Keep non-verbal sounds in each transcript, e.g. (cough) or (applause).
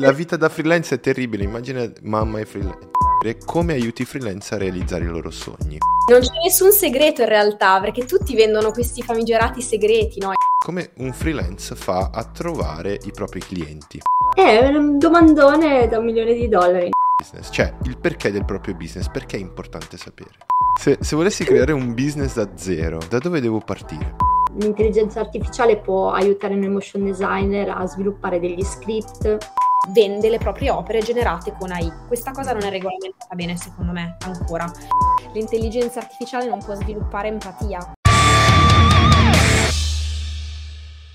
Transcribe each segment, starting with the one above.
la vita da freelance è terribile, immagina mamma e freelance. Come aiuti i freelance a realizzare i loro sogni? Non c'è nessun segreto in realtà, perché tutti vendono questi famigerati segreti, no? Come un freelance fa a trovare i propri clienti? È un domandone da un milione di dollari. Business, cioè il perché del proprio business, perché è importante sapere. Se, se volessi creare un business da zero, da dove devo partire? L'intelligenza artificiale può aiutare noi motion designer a sviluppare degli script vende le proprie opere generate con AI. Questa cosa non è regolamentata bene secondo me ancora. L'intelligenza artificiale non può sviluppare empatia.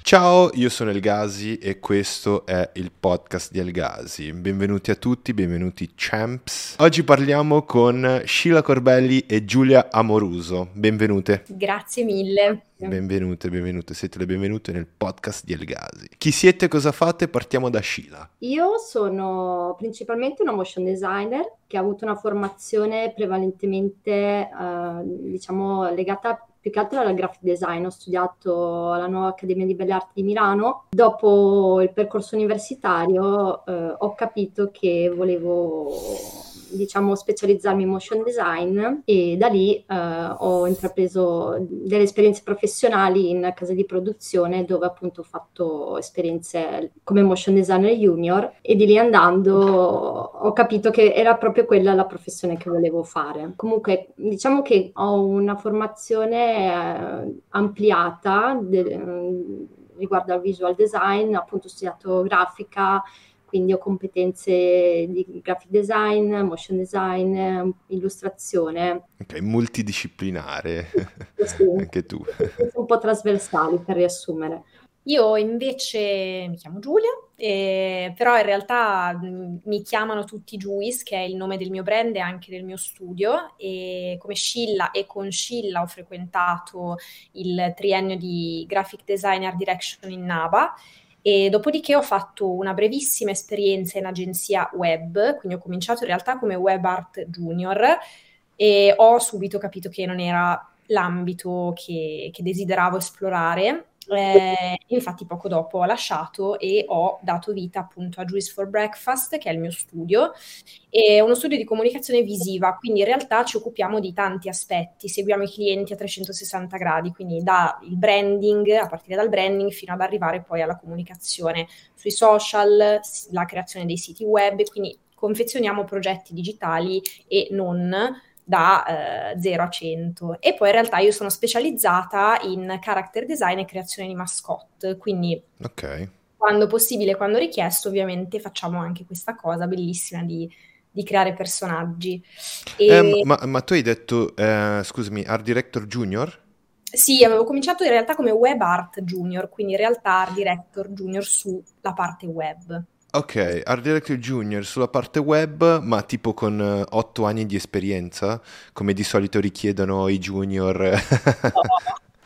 Ciao, io sono Elgasi e questo è il podcast di Elgasi. Benvenuti a tutti, benvenuti champs. Oggi parliamo con Sheila Corbelli e Giulia Amoruso. Benvenute. Grazie mille. Benvenute, benvenute, siete le benvenute nel podcast di Elgasi. Chi siete, cosa fate? Partiamo da Sheila. Io sono principalmente una motion designer che ha avuto una formazione prevalentemente, eh, diciamo, legata più che altro al graphic design, ho studiato alla nuova Accademia di Belle Arti di Milano. Dopo il percorso universitario eh, ho capito che volevo diciamo specializzarmi in motion design e da lì eh, ho intrapreso delle esperienze professionali in case di produzione dove appunto ho fatto esperienze come motion designer junior e di lì andando ho capito che era proprio quella la professione che volevo fare. Comunque diciamo che ho una formazione eh, ampliata de- riguardo al visual design, appunto ho studiato grafica, quindi ho competenze di graphic design, motion design, illustrazione. Ok, multidisciplinare, sì. (laughs) anche tu. Un po' trasversali per riassumere. Io invece mi chiamo Giulia, eh, però in realtà mh, mi chiamano tutti Juice, che è il nome del mio brand e anche del mio studio, e come Scilla e con Scilla ho frequentato il triennio di Graphic Designer Direction in NABA e dopodiché ho fatto una brevissima esperienza in agenzia web, quindi ho cominciato in realtà come web art junior e ho subito capito che non era l'ambito che, che desideravo esplorare eh, infatti poco dopo ho lasciato e ho dato vita appunto a Juice for Breakfast, che è il mio studio, è uno studio di comunicazione visiva, quindi in realtà ci occupiamo di tanti aspetti, seguiamo i clienti a 360 gradi, quindi dal branding, a partire dal branding fino ad arrivare poi alla comunicazione sui social, la creazione dei siti web, quindi confezioniamo progetti digitali e non da eh, 0 a 100 e poi in realtà io sono specializzata in character design e creazione di mascotte, quindi okay. quando possibile, quando richiesto, ovviamente facciamo anche questa cosa bellissima di, di creare personaggi. E... Eh, ma, ma, tu hai detto, eh, scusami, Art Director Junior? Sì, avevo cominciato in realtà come Web Art Junior, quindi in realtà Art Director Junior sulla parte web. Ok, Art Director Junior sulla parte web, ma tipo con eh, 8 anni di esperienza, come di solito richiedono i junior.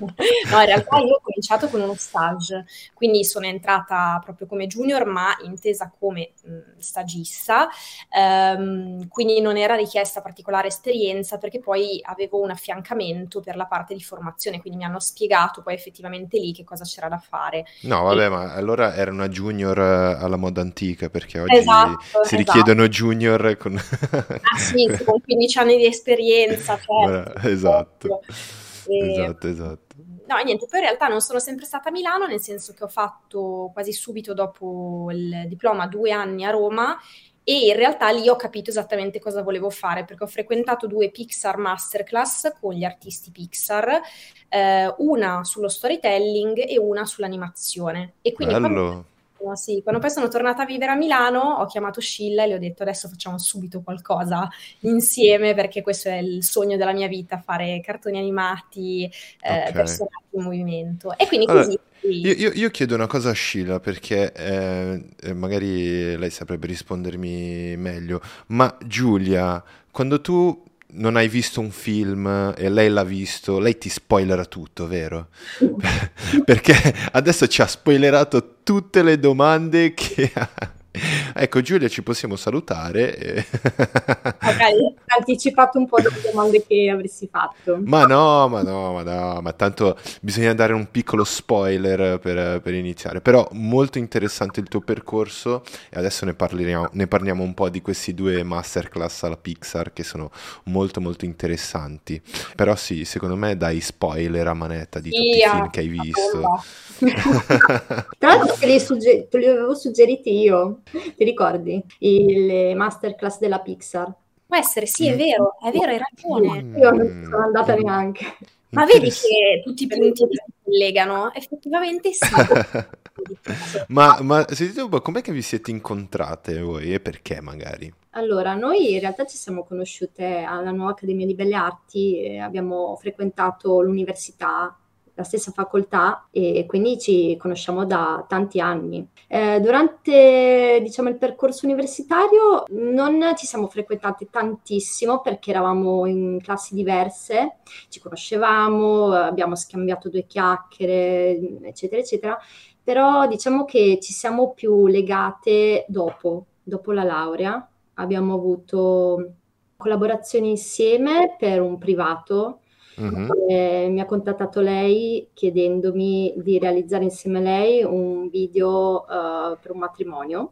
No, in realtà io ho cominciato con uno stage, quindi sono entrata proprio come junior, ma intesa come mh, stagista, ehm, quindi non era richiesta particolare esperienza perché poi avevo un affiancamento per la parte di formazione, quindi mi hanno spiegato poi effettivamente lì che cosa c'era da fare. No, vabbè, e... ma allora era una junior eh, alla moda antica, perché oggi esatto, si esatto. richiedono junior con... ah sì, con 15 anni di esperienza, (laughs) certo. Esatto. E... Esatto, esatto. No, niente, poi in realtà non sono sempre stata a Milano, nel senso che ho fatto quasi subito dopo il diploma due anni a Roma e in realtà lì ho capito esattamente cosa volevo fare perché ho frequentato due Pixar Masterclass con gli artisti Pixar, eh, una sullo storytelling e una sull'animazione. E quindi Bello. Sì. Quando poi sono tornata a vivere a Milano, ho chiamato Scilla e le ho detto adesso facciamo subito qualcosa insieme perché questo è il sogno della mia vita, fare cartoni animati, eh, okay. personaggi in movimento. E quindi allora, così... Io, io, io, chiedo una cosa a Scilla perché eh, eh, magari lei saprebbe rispondermi meglio, ma Giulia, quando tu non hai visto un film e lei l'ha visto, lei ti spoilerà tutto, vero? (laughs) Perché adesso ci ha spoilerato tutte le domande che ha. (laughs) ecco Giulia ci possiamo salutare. Magari anticipato un po' delle domande che avresti fatto. Ma no, ma no, ma no, ma tanto bisogna dare un piccolo spoiler per, per iniziare. Però molto interessante il tuo percorso e adesso ne parliamo, ne parliamo un po' di questi due masterclass alla Pixar che sono molto molto interessanti. Però sì, secondo me dai spoiler a manetta di tutti i film che hai visto. (laughs) Tra l'altro te li, sugge- te li avevo suggeriti io, (laughs) ti ricordi? Le masterclass della Pixar. Può essere, sì, è vero, è vero, hai ragione. Mm. Io non sono andata neanche. Ma vedi che tutti i punti si collegano? Effettivamente sì. (laughs) ma, ma sentite un po', com'è che vi siete incontrate voi e perché magari? Allora, noi in realtà ci siamo conosciute alla Nuova Accademia di Belle Arti, abbiamo frequentato l'università la stessa facoltà e quindi ci conosciamo da tanti anni. Eh, durante diciamo, il percorso universitario non ci siamo frequentate tantissimo perché eravamo in classi diverse, ci conoscevamo, abbiamo scambiato due chiacchiere, eccetera, eccetera, però diciamo che ci siamo più legate dopo, dopo la laurea. Abbiamo avuto collaborazioni insieme per un privato Mm-hmm. Eh, mi ha contattato lei chiedendomi di realizzare insieme a lei un video uh, per un matrimonio,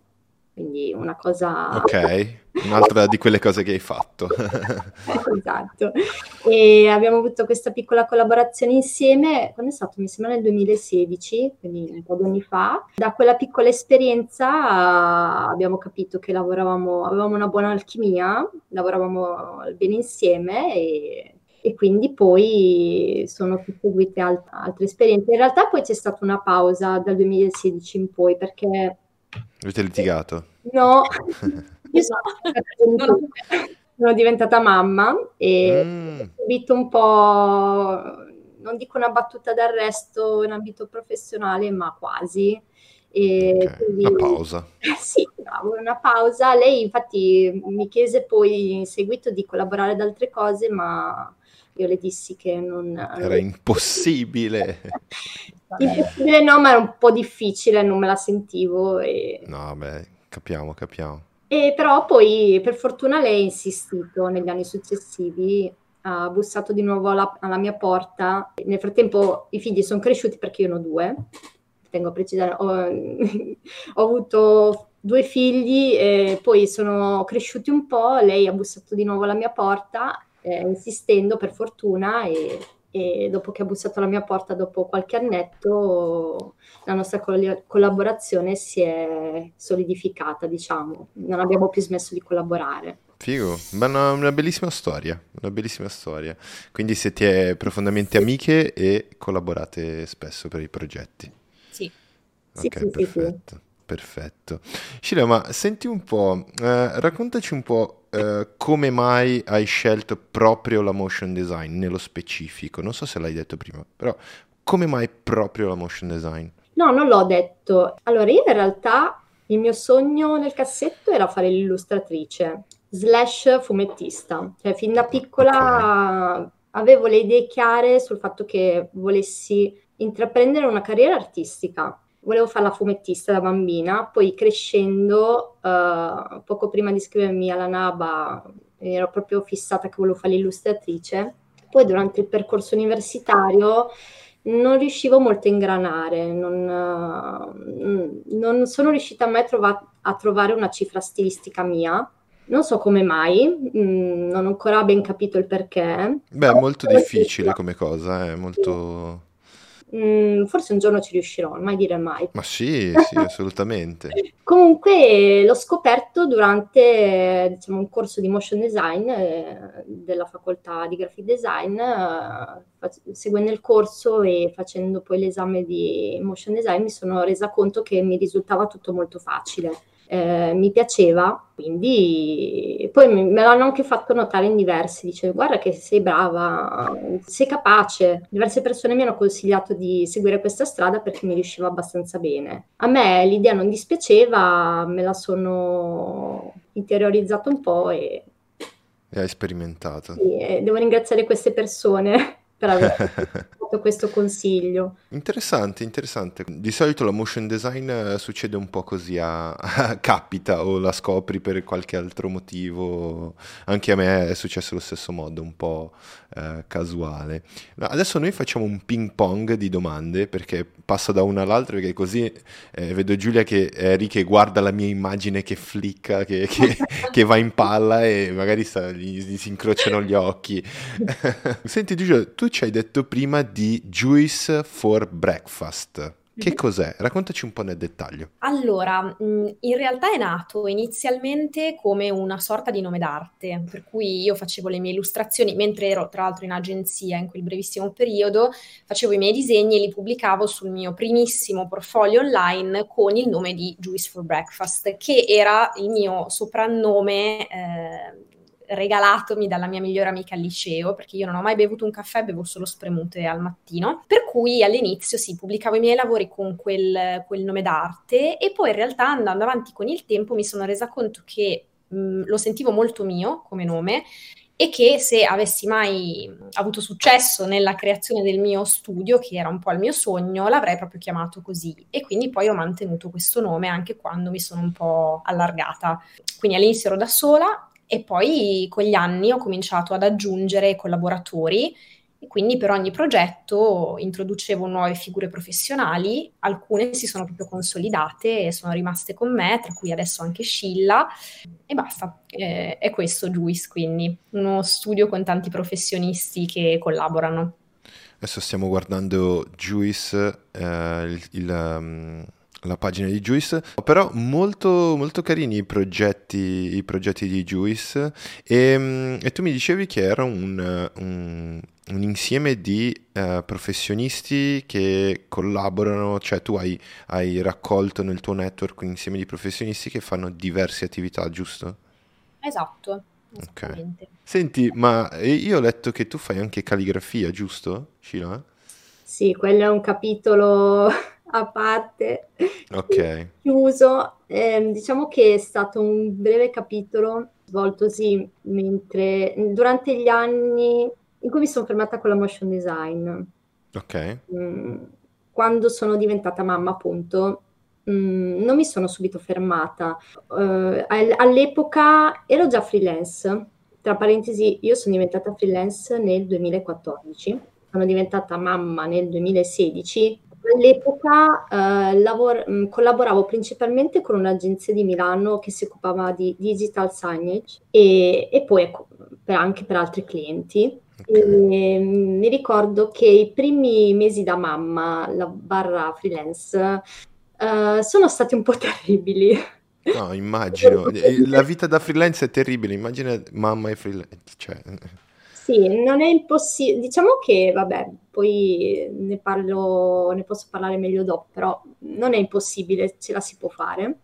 quindi una cosa... Ok, un'altra di quelle cose che hai fatto. (laughs) esatto. E abbiamo avuto questa piccola collaborazione insieme, quando è stato? Mi sembra nel 2016, quindi un po' di anni fa. Da quella piccola esperienza uh, abbiamo capito che lavoravamo, avevamo una buona alchimia, lavoravamo bene insieme e e quindi poi sono seguite alt- altre esperienze. In realtà poi c'è stata una pausa dal 2016 in poi perché... Avete litigato? No, (laughs) io sono, sono diventata mamma e mm. ho subito un po', non dico una battuta d'arresto in ambito professionale, ma quasi. E okay, quindi, una pausa. (laughs) sì, bravo, una pausa. Lei infatti mi chiese poi in seguito di collaborare ad altre cose, ma io le dissi che non... Era impossibile. (laughs) impossibile no, ma era un po' difficile, non me la sentivo. E... No, beh, capiamo, capiamo. E però poi per fortuna lei ha insistito negli anni successivi, ha bussato di nuovo alla, alla mia porta. Nel frattempo i figli sono cresciuti perché io ne ho due, tengo a precisare, ho, (laughs) ho avuto due figli poi sono cresciuti un po', lei ha bussato di nuovo alla mia porta eh, insistendo per fortuna e, e, dopo che ha bussato alla mia porta dopo qualche annetto la nostra coll- collaborazione si è solidificata, diciamo, non abbiamo più smesso di collaborare. Figo, una, una, bellissima storia, una bellissima storia. Quindi siete profondamente amiche e collaborate spesso per i progetti. Sì. Ok, sì, perfetto. Sì, sì. Perfetto. Scila, ma senti un po', eh, raccontaci un po' eh, come mai hai scelto proprio la motion design nello specifico. Non so se l'hai detto prima, però come mai proprio la motion design? No, non l'ho detto. Allora, io in realtà il mio sogno nel cassetto era fare l'illustratrice slash fumettista. Cioè, fin da piccola okay. avevo le idee chiare sul fatto che volessi intraprendere una carriera artistica volevo fare la fumettista da bambina, poi crescendo, uh, poco prima di iscrivermi alla NABA, ero proprio fissata che volevo fare l'illustratrice. Poi durante il percorso universitario non riuscivo molto a ingranare, non, uh, non sono riuscita mai a, trova- a, trovare una cifra stilistica mia. Non so come mai, mh, mm, non ho ancora ben capito il perché. Beh, è molto difficile come cosa, è molto... Mm, forse un giorno ci riuscirò, mai dire mai. Ma sì, sì, (laughs) assolutamente. Comunque l'ho scoperto durante diciamo, un corso di motion design eh, della facoltà di graphic design, eh, seguendo il corso e facendo poi l'esame di motion design mi sono resa conto che mi risultava tutto molto facile eh, mi piaceva, quindi poi me l'hanno anche fatto notare in diversi, dice guarda che sei brava, sei capace. Diverse persone mi hanno consigliato di seguire questa strada perché mi riusciva abbastanza bene. A me l'idea non dispiaceva, me la sono interiorizzata un po' e... E hai sperimentato. Sì, devo ringraziare queste persone (laughs) per aver (laughs) fatto questo consiglio. Interessante, interessante. Di solito la motion design eh, succede un po' così a, (laughs) a capita o la scopri per qualche altro motivo. Anche a me è successo allo stesso modo, un po' eh, casuale. Adesso noi facciamo un ping pong di domande perché passo da una all'altra perché così eh, vedo Giulia che è lì che guarda la mia immagine che flicca, che, che, (laughs) che va in palla e magari sta, gli, gli si incrociano gli occhi. Senti Giulia, tu ci hai detto prima di Juice for Breakfast. Che mhm. cos'è? Raccontaci un po' nel dettaglio. Allora, in realtà è nato inizialmente come una sorta di nome d'arte, per cui io facevo le mie illustrazioni, mentre ero tra l'altro in agenzia in quel brevissimo periodo, facevo i miei disegni e li pubblicavo sul mio primissimo portfolio online con il nome di Juice for Breakfast, che era il mio soprannome eh, regalatomi dalla mia migliore amica al liceo, perché io non ho mai bevuto un caffè, bevo solo spremute al mattino. Per cui all'inizio sì, pubblicavo i miei lavori con quel, quel nome d'arte e poi in realtà andando avanti con il tempo mi sono resa conto che mh, lo sentivo molto mio come nome e che se avessi mai avuto successo nella creazione del mio studio, che era un po' il mio sogno, l'avrei proprio chiamato così. E quindi poi ho mantenuto questo nome anche quando mi sono un po' allargata. Quindi all'inizio ero da sola, e poi con gli anni ho cominciato ad aggiungere collaboratori e quindi per ogni progetto introducevo nuove figure professionali, alcune si sono proprio consolidate e sono rimaste con me, tra cui adesso anche Scilla e basta. Eh, è questo Juice, quindi uno studio con tanti professionisti che collaborano. Adesso stiamo guardando Juice, eh, il, il um la pagina di Juice, però molto, molto carini i progetti, i progetti di Juice e, mm, e, tu mi dicevi che era un, un, un insieme di uh, professionisti che collaborano, cioè tu hai, hai, raccolto nel tuo network un insieme di professionisti che fanno diverse attività, giusto? Esatto. Ok. Senti, ma io ho letto che tu fai anche calligrafia, giusto, Sheila? Sì, quello è un capitolo a parte, Ok. chiuso. Eh, diciamo che è stato un breve capitolo svoltosi mentre durante gli anni in cui mi sono fermata con la motion design. Ok. Mm, quando sono diventata mamma, appunto, mm, non mi sono subito fermata. Uh, all'epoca ero già freelance. Tra parentesi, io sono diventata freelance nel 2014, sono diventata mamma nel 2016 All'epoca eh, lavor- mm, collaboravo principalmente con un'agenzia di Milano che si occupava di digital signage e, e poi ecco, per, anche per altri clienti. Okay. Mm, mi ricordo che i primi mesi da mamma, la barra freelance, uh, sono stati un po' (laughs) terribili. No, immagino. (laughs) La vita da freelance è terribile, immagina mamma e freelance. Cioè... Sì, non è impossibile. Diciamo che, vabbè, poi ne parlo, ne posso parlare meglio dopo, però non è impossibile, ce la si può fare.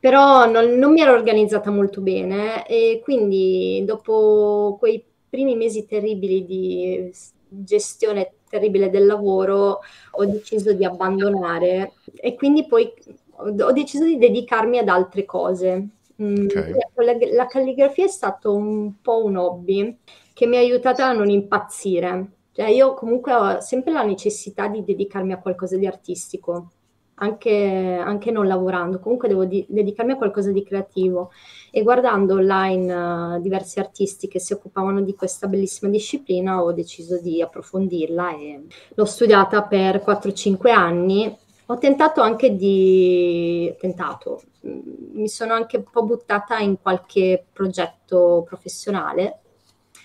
Però non, non mi ero organizzata molto bene e quindi dopo quei primi mesi terribili di gestione terribile del lavoro ho deciso di abbandonare e quindi poi ho deciso di dedicarmi ad altre cose. Mm, okay. La, la calligrafia è stato un po' un hobby che mi ha aiutata a non impazzire. Cioè io comunque ho sempre la necessità di dedicarmi a qualcosa di artistico, anche, anche non lavorando, comunque devo di- dedicarmi a qualcosa di creativo. E guardando online uh, diversi artisti che si occupavano di questa bellissima disciplina, ho deciso di approfondirla e l'ho studiata per 4-5 anni. Ho tentato anche di... tentato, mi sono anche un po' buttata in qualche progetto professionale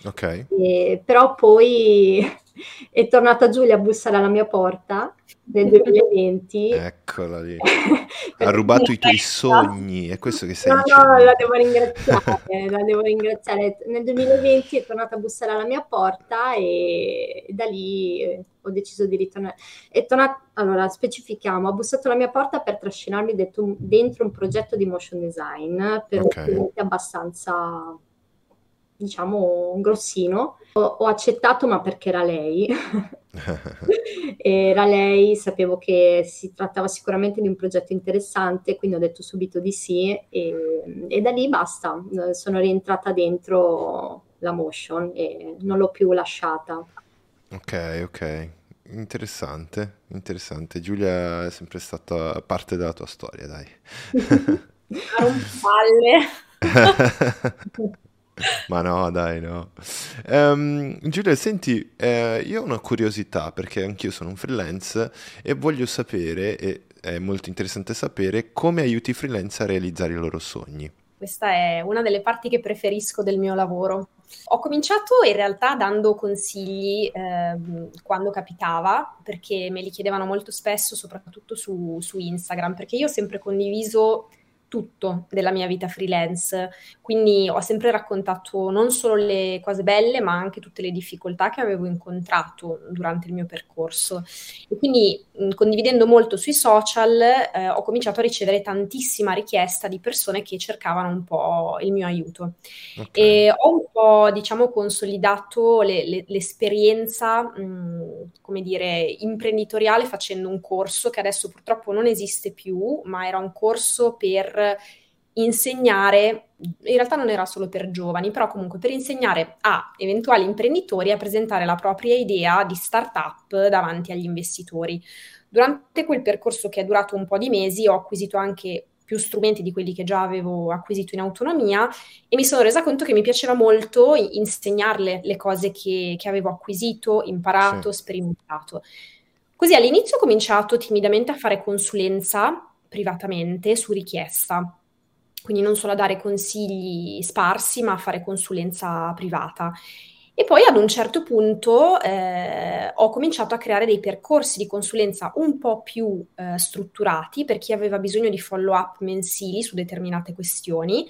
Ok. E, però poi è tornata Giulia a bussare alla mia porta nel 2020. Eccola lì. (laughs) ha rubato i tuoi sogni, è questo che stai no, dicendo. No, la devo ringraziare, la devo ringraziare. Nel 2020 è tornata a bussare alla mia porta e da lì ho deciso di ritornare. È tornata, allora specifichiamo, ha bussato alla mia porta per trascinarmi dentro, un progetto di motion design per okay. un abbastanza diciamo, un grossino. Ho, ho, accettato, ma perché era lei. (laughs) era lei, sapevo che si trattava sicuramente di un progetto interessante, quindi ho detto subito di sì e, e da lì basta. Sono rientrata dentro la motion e non l'ho più lasciata. Ok, ok. Interessante, interessante. Giulia è sempre stata parte della tua storia, dai. (laughs) Non palle. (laughs) (laughs) Ma no, dai, no. Ehm, Giulia, senti, eh, io ho una curiosità perché anch'io sono un freelance e voglio sapere, e è molto interessante sapere, come aiuti i freelance a realizzare i loro sogni. Questa è una delle parti che preferisco del mio lavoro. Ho cominciato in realtà dando consigli eh, quando capitava, perché me li chiedevano molto spesso, soprattutto su, su Instagram, perché io ho sempre condiviso tutto della mia vita freelance, quindi ho sempre raccontato non solo le cose belle, ma anche tutte le difficoltà che avevo incontrato durante il mio percorso. E quindi condividendo molto sui social eh, ho cominciato a ricevere tantissima richiesta di persone che cercavano un po' il mio aiuto. Okay. E ho un po', diciamo, consolidato le, le, l'esperienza, mh, come dire, imprenditoriale facendo un corso che adesso purtroppo non esiste più, ma era un corso per insegnare, in realtà non era solo per giovani, però comunque per insegnare a eventuali imprenditori a presentare la propria idea di startup davanti agli investitori. Durante quel percorso che è durato un po' di mesi ho acquisito anche più strumenti di quelli che già avevo acquisito in autonomia e mi sono resa conto che mi piaceva molto insegnarle le cose che, che avevo acquisito, imparato, sì. sperimentato. Così all'inizio ho cominciato timidamente a fare consulenza privatamente su richiesta, quindi non solo a dare consigli sparsi, ma a fare consulenza privata. E poi ad un certo punto eh, ho cominciato a creare dei percorsi di consulenza un po' più eh, strutturati per chi aveva bisogno di follow-up mensili su determinate questioni.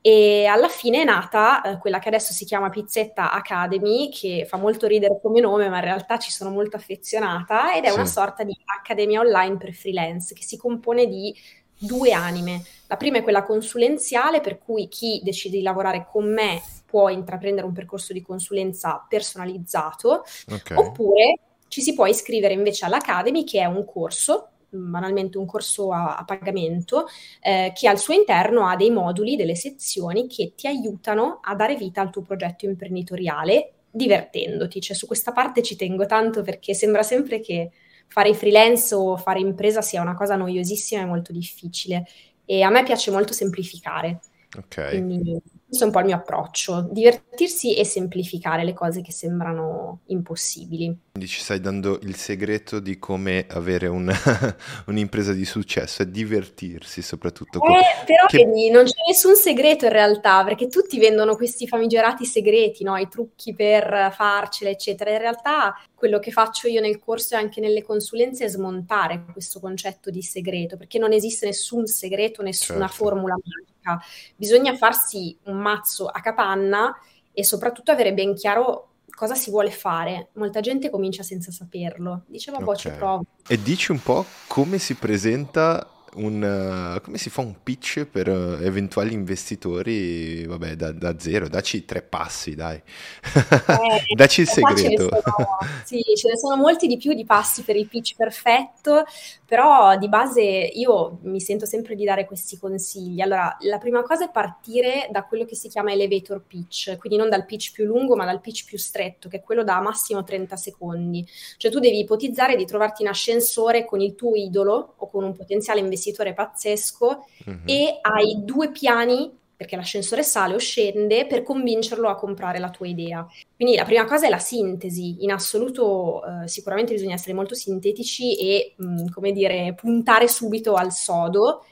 E alla fine è nata eh, quella che adesso si chiama Pizzetta Academy, che fa molto ridere come nome, ma in realtà ci sono molto affezionata, ed è sì. una sorta di accademia online per freelance che si compone di due anime. La prima è quella consulenziale, per cui chi decide di lavorare con me può intraprendere un percorso di consulenza personalizzato, okay. oppure ci si può iscrivere invece all'Academy, che è un corso banalmente un corso a, a pagamento eh, che al suo interno ha dei moduli, delle sezioni che ti aiutano a dare vita al tuo progetto imprenditoriale divertendoti. Cioè su questa parte ci tengo tanto perché sembra sempre che fare freelance o fare impresa sia una cosa noiosissima e molto difficile e a me piace molto semplificare. Ok. Quindi questo è un po' il mio approccio, divertirsi e semplificare le cose che sembrano impossibili. Quindi ci stai dando il segreto di come avere una, (laughs) un'impresa di successo, è divertirsi soprattutto. Eh, però che... vedi, non c'è nessun segreto in realtà, perché tutti vendono questi famigerati segreti, no? i trucchi per farcela, eccetera. In realtà quello che faccio io nel corso e anche nelle consulenze è smontare questo concetto di segreto, perché non esiste nessun segreto, nessuna certo. formula magica bisogna farsi un mazzo a capanna e soprattutto avere ben chiaro cosa si vuole fare. Molta gente comincia senza saperlo. Diceva, boh, ci provo. E dici un po' come si presenta un, uh, come si fa un pitch per uh, eventuali investitori, vabbè, da, da, zero, dacci tre passi, dai. Eh, (laughs) dacci il segreto. Ce sono, (laughs) sì, ce ne sono molti di più di passi per il pitch perfetto, però di base io mi sento sempre di dare questi consigli. Allora, la prima cosa è partire da quello che si chiama elevator pitch, quindi non dal pitch più lungo, ma dal pitch più stretto, che è quello da massimo 30 secondi. Cioè tu devi ipotizzare di trovarti in ascensore con il tuo idolo o con un potenziale investitore investitore pazzesco uh-huh. e hai due piani perché l'ascensore sale o scende per convincerlo a comprare la tua idea. Quindi la prima cosa è la sintesi. In assoluto eh, sicuramente bisogna essere molto sintetici e, mh, mm, come dire, puntare subito al sodo,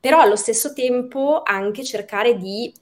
però allo stesso tempo anche cercare di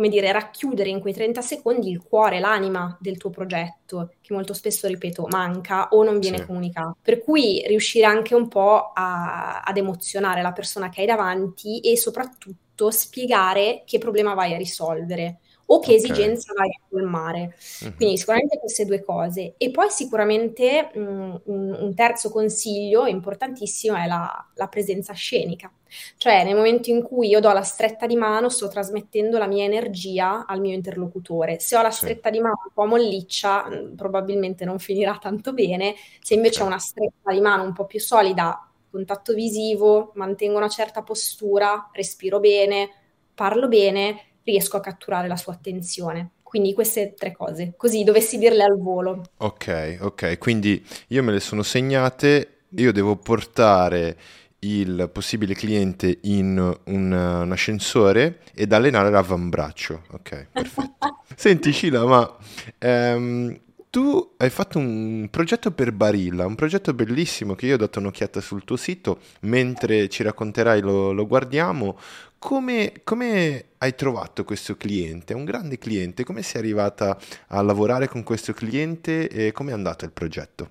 come dire, racchiudere in quei 30 secondi il cuore, l'anima del tuo progetto, che molto spesso, ripeto, manca o non viene sì. comunicato. Per cui riuscire anche un po' a, ad emozionare la persona che hai davanti e soprattutto spiegare che problema vai a risolvere o che okay. esigenza vai a colmare. Uh-huh. Quindi sicuramente queste due cose. E poi sicuramente mh, mm, un, un, terzo consiglio importantissimo è la, la, presenza scenica. Cioè nel momento in cui io do la stretta di mano sto trasmettendo la mia energia al mio interlocutore. Se ho la stretta sì. di mano un po' molliccia mm, probabilmente non finirà tanto bene, se invece ho una stretta di mano un po' più solida, contatto visivo, mantengo una certa postura, respiro bene, parlo bene, riesco a catturare la sua attenzione. Quindi queste tre cose, così dovessi dirle al volo. Ok, ok, quindi io me le sono segnate, io devo portare il possibile cliente in un, un ascensore ed allenare l'avambraccio. Ok, perfetto. (laughs) Senti Sheila, ma ehm, tu hai fatto un progetto per Barilla, un progetto bellissimo che io ho dato un'occhiata sul tuo sito, mentre ci racconterai lo, lo guardiamo. Come, come, hai trovato questo cliente? È un grande cliente, come sei arrivata a lavorare con questo cliente e come è andato il progetto?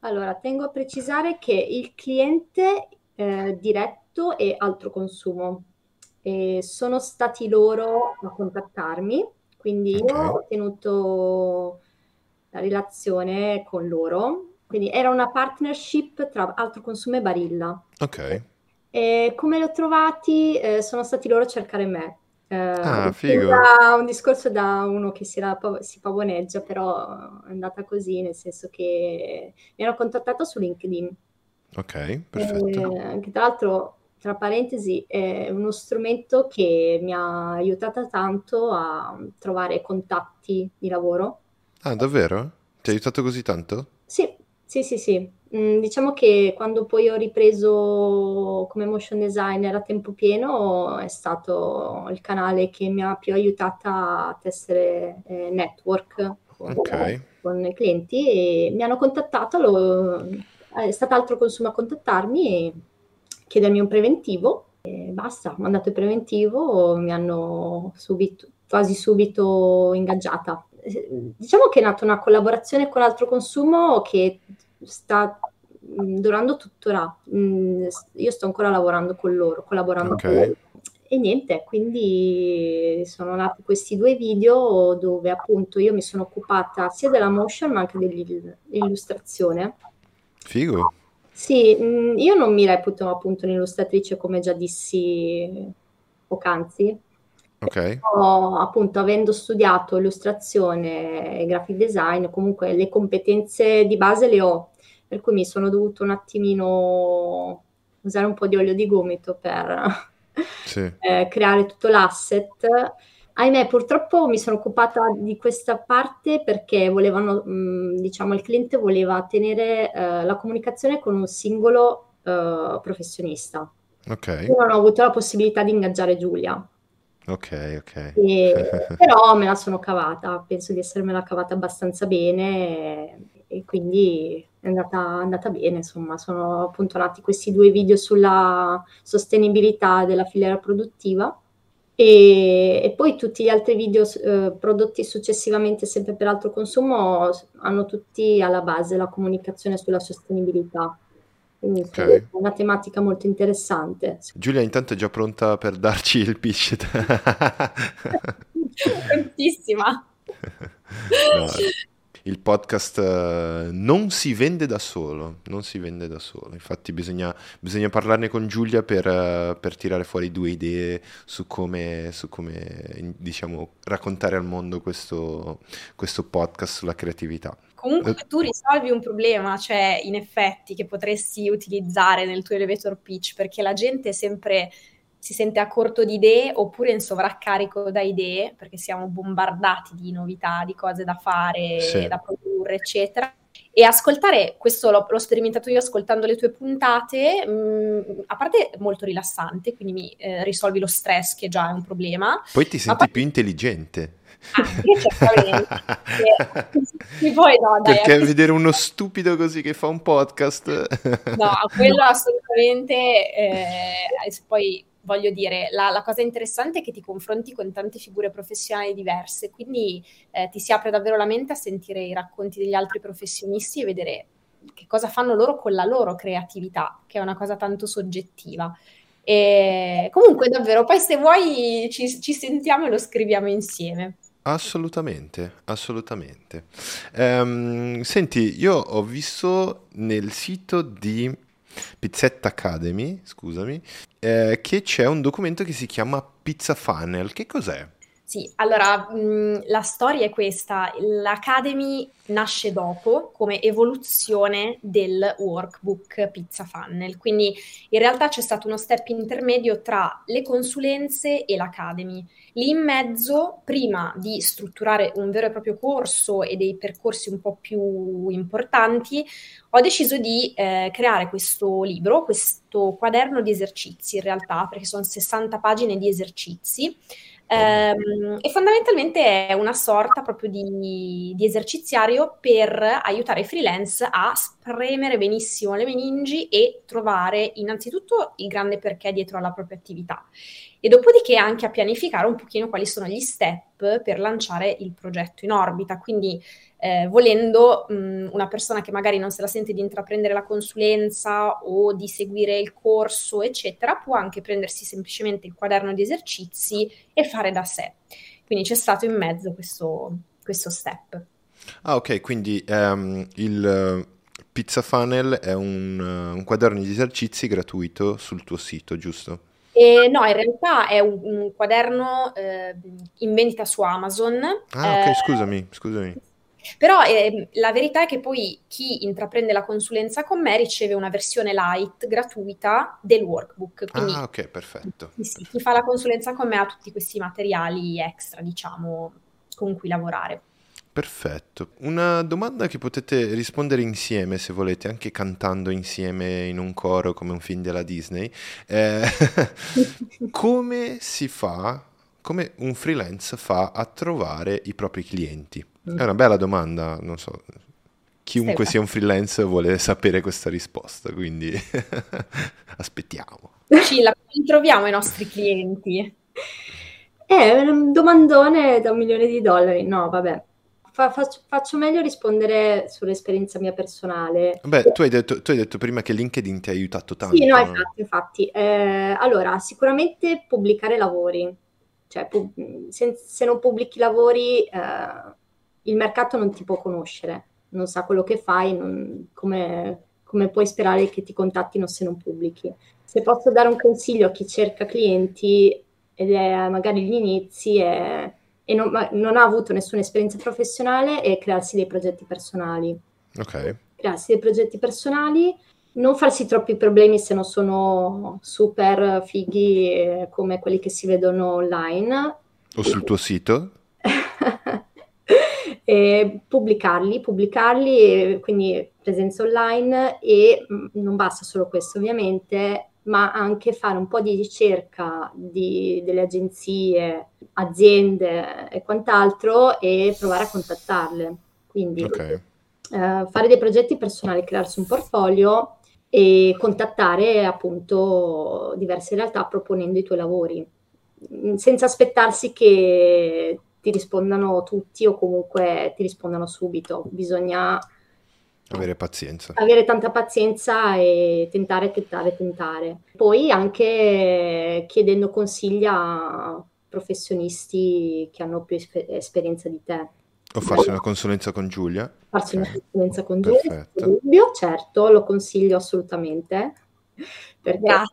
Allora, tengo a precisare che il cliente eh, diretto è altro consumo. E sono stati loro a contattarmi, quindi okay. io ho tenuto la relazione con loro. Quindi era una partnership tra Altro Consumo e Barilla. Ok. E come li ho trovati? Eh, sono stati loro a cercare me. Eh, ah, figo. un discorso da uno che si, la, si pavoneggia, però è andata così, nel senso che mi hanno contattato su LinkedIn. Ok, perfetto. E, anche tra l'altro, tra parentesi, è uno strumento che mi ha aiutata tanto a trovare contatti di lavoro Ah, davvero? Ti ha aiutato così tanto? Sì, sì, sì, sì. Mm, diciamo che quando poi ho ripreso come motion designer a tempo pieno è stato il canale che mi ha più aiutata a tessere eh, network con, Ok. con i clienti e mi hanno contattato, lo- è stato altro consumo a contattarmi e chiedermi un preventivo e basta, ho mandato il preventivo, mi hanno subito, quasi subito ingaggiata diciamo che è nata una collaborazione con Altro Consumo che sta mm, durando tuttora. Mm, io sto ancora lavorando con loro, collaborando okay. con loro. E niente, quindi sono nati questi due video dove appunto io mi sono occupata sia della motion ma anche dell'illustrazione. Figo. Sì, mm, io non mi reputo appunto un'illustratrice come già dissi poc'anzi, Ok. Però, appunto, avendo studiato illustrazione e graphic design, comunque le competenze di base le ho, per cui mi sono dovuto un attimino usare un po' di olio di gomito per (laughs) sì. (laughs) eh, creare tutto l'asset. Ahimè, purtroppo mi sono occupata di questa parte perché volevano, mh, diciamo, il cliente voleva tenere eh, la comunicazione con un singolo eh, professionista. Ok. Io non ho avuto la possibilità di ingaggiare Giulia. Ok, ok. E, (laughs) però me la sono cavata, penso di essermela cavata abbastanza bene e, e quindi è andata, andata, bene, insomma, sono appunto nati questi due video sulla sostenibilità della filiera produttiva e, e poi tutti gli altri video eh, prodotti successivamente sempre per altro consumo hanno tutti alla base la comunicazione sulla sostenibilità. Quindi okay. è una tematica molto interessante. Giulia intanto è già pronta per darci il pitch. (laughs) Prontissima. (laughs) no, il podcast uh, non si vende da solo, non si vende da solo. Infatti bisogna, bisogna parlarne con Giulia per, uh, per, tirare fuori due idee su come, su come diciamo, raccontare al mondo questo, questo podcast sulla creatività. Comunque eh. tu risolvi un problema, cioè in effetti che potresti utilizzare nel tuo elevator pitch, perché la gente sempre si sente a corto di idee oppure in sovraccarico da idee, perché siamo bombardati di novità, di cose da fare, sì. da produrre, eccetera. E ascoltare, questo l'ho, l'ho sperimentato io ascoltando le tue puntate, mh, mm, a parte molto rilassante, quindi mi eh, risolvi lo stress che già è un problema. Poi ti senti poi... più intelligente. Ah, (laughs) poi no, dai, Perché a vedere uno stupido così che fa un podcast... no, quello (laughs) assolutamente... Eh, poi voglio dire, la, la, cosa interessante è che ti confronti con tante figure professionali diverse, quindi eh, ti si apre davvero la mente a sentire i racconti degli altri professionisti e vedere che cosa fanno loro con la loro creatività, che è una cosa tanto soggettiva. E comunque davvero, poi se vuoi ci, ci sentiamo e lo scriviamo insieme. Assolutamente, assolutamente. Ehm, senti, io ho visto nel sito di Pizzetta Academy, scusami, eh, che c'è un documento che si chiama Pizza Funnel. Che cos'è? Sì, allora mh, la storia è questa. L'Academy nasce dopo come evoluzione del workbook Pizza Funnel, quindi in realtà c'è stato uno step intermedio tra le consulenze e l'Academy. Lì in mezzo, prima di strutturare un vero e proprio corso e dei percorsi un po' più importanti, ho deciso di eh, creare questo libro, questo quaderno di esercizi in realtà, perché sono 60 pagine di esercizi Ehm, e fondamentalmente è una sorta proprio di, di, eserciziario per aiutare i freelance a spremere benissimo le meningi e trovare innanzitutto il grande perché dietro alla propria attività e dopodiché anche a pianificare un pochino quali sono gli step per lanciare il progetto in orbita. Quindi eh, volendo mh, una persona che magari non se la sente di intraprendere la consulenza o di seguire il corso, eccetera, può anche prendersi semplicemente il quaderno di esercizi e fare da sé. Quindi c'è stato in mezzo questo, questo step. Ah, ok, quindi um, il Pizza Funnel è un, uh, un quaderno di esercizi gratuito sul tuo sito, giusto? Eh, no, in realtà è un, un quaderno eh, in vendita su Amazon. Ah, ok, eh, scusami, scusami. Però eh, la verità è che poi chi intraprende la consulenza con me riceve una versione light gratuita del workbook. Quindi, ah, ok, perfetto. Sì, sì, chi fa la consulenza con me ha tutti questi materiali extra, diciamo, con cui lavorare. Perfetto. Una domanda che potete rispondere insieme se volete, anche cantando insieme in un coro come un film della Disney. Eh, (laughs) come si fa, come un freelance fa a trovare i propri clienti? È una bella domanda, non so. Chiunque sia un freelance vuole sapere questa risposta, quindi (laughs) aspettiamo. Ci la troviamo i nostri clienti. È un domandone da un milione di dollari. No, vabbè fa, faccio, faccio, meglio rispondere sull'esperienza mia personale. Beh, tu hai, detto, tu hai detto prima che LinkedIn ti ha aiutato tanto. Sì, no, infatti, infatti. Eh, allora, sicuramente pubblicare lavori. Cioè, pub- se, se, non pubblichi lavori, eh, il mercato non ti può conoscere, non sa quello che fai, non, come, come puoi sperare che ti contattino se non pubblichi. Se posso dare un consiglio a chi cerca clienti ed è magari gli inizi, è e non, non, ha avuto nessuna esperienza professionale e crearsi dei progetti personali. Ok. Crearsi dei progetti personali, non farsi troppi problemi se non sono super fighi eh, come quelli che si vedono online. O sul tuo sito? E pubblicarli, pubblicarli, quindi presenza online e non basta solo questo ovviamente, ma anche fare un po' di ricerca di, delle agenzie, aziende e quant'altro e provare a contattarle. Quindi okay. eh, fare dei progetti personali, crearsi un portfolio e contattare appunto diverse realtà proponendo i tuoi lavori, senza aspettarsi che ti rispondano tutti o comunque ti rispondano subito. Bisogna avere pazienza. Avere tanta pazienza e tentare, tentare, tentare. Poi anche chiedendo consigli a professionisti che hanno più esper- esperienza di te. O farsi una consulenza con Giulia. Farsi okay. una consulenza con Giulia, dubbio, certo, lo consiglio assolutamente. Perché ha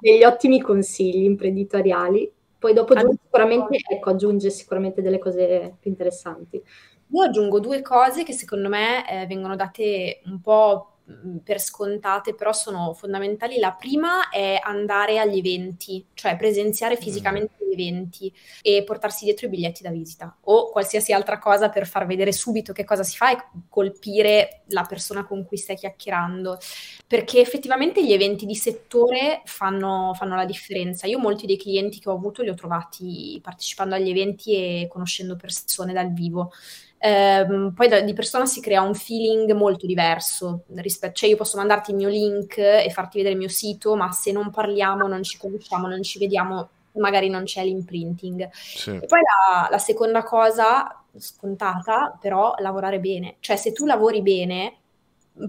degli ottimi consigli imprenditoriali. Poi dopo sicuramente, ecco, aggiunge sicuramente delle cose più interessanti. Io aggiungo due cose che secondo me eh, vengono date un po' per scontate, però sono fondamentali. La prima è andare agli eventi, cioè presenziare mm. fisicamente gli eventi e portarsi dietro i biglietti da visita o qualsiasi altra cosa per far vedere subito che cosa si fa e colpire la persona con cui stai chiacchierando. Perché effettivamente gli eventi di settore fanno, fanno la differenza. Io molti dei clienti che ho avuto li ho trovati partecipando agli eventi e conoscendo persone dal vivo ehm, poi da, di persona si crea un feeling molto diverso rispetto, cioè io posso mandarti il mio link e farti vedere il mio sito, ma se non parliamo, non ci conosciamo, non ci vediamo, magari non c'è l'imprinting. Sì. E poi la, la seconda cosa scontata, però lavorare bene, cioè se tu lavori bene,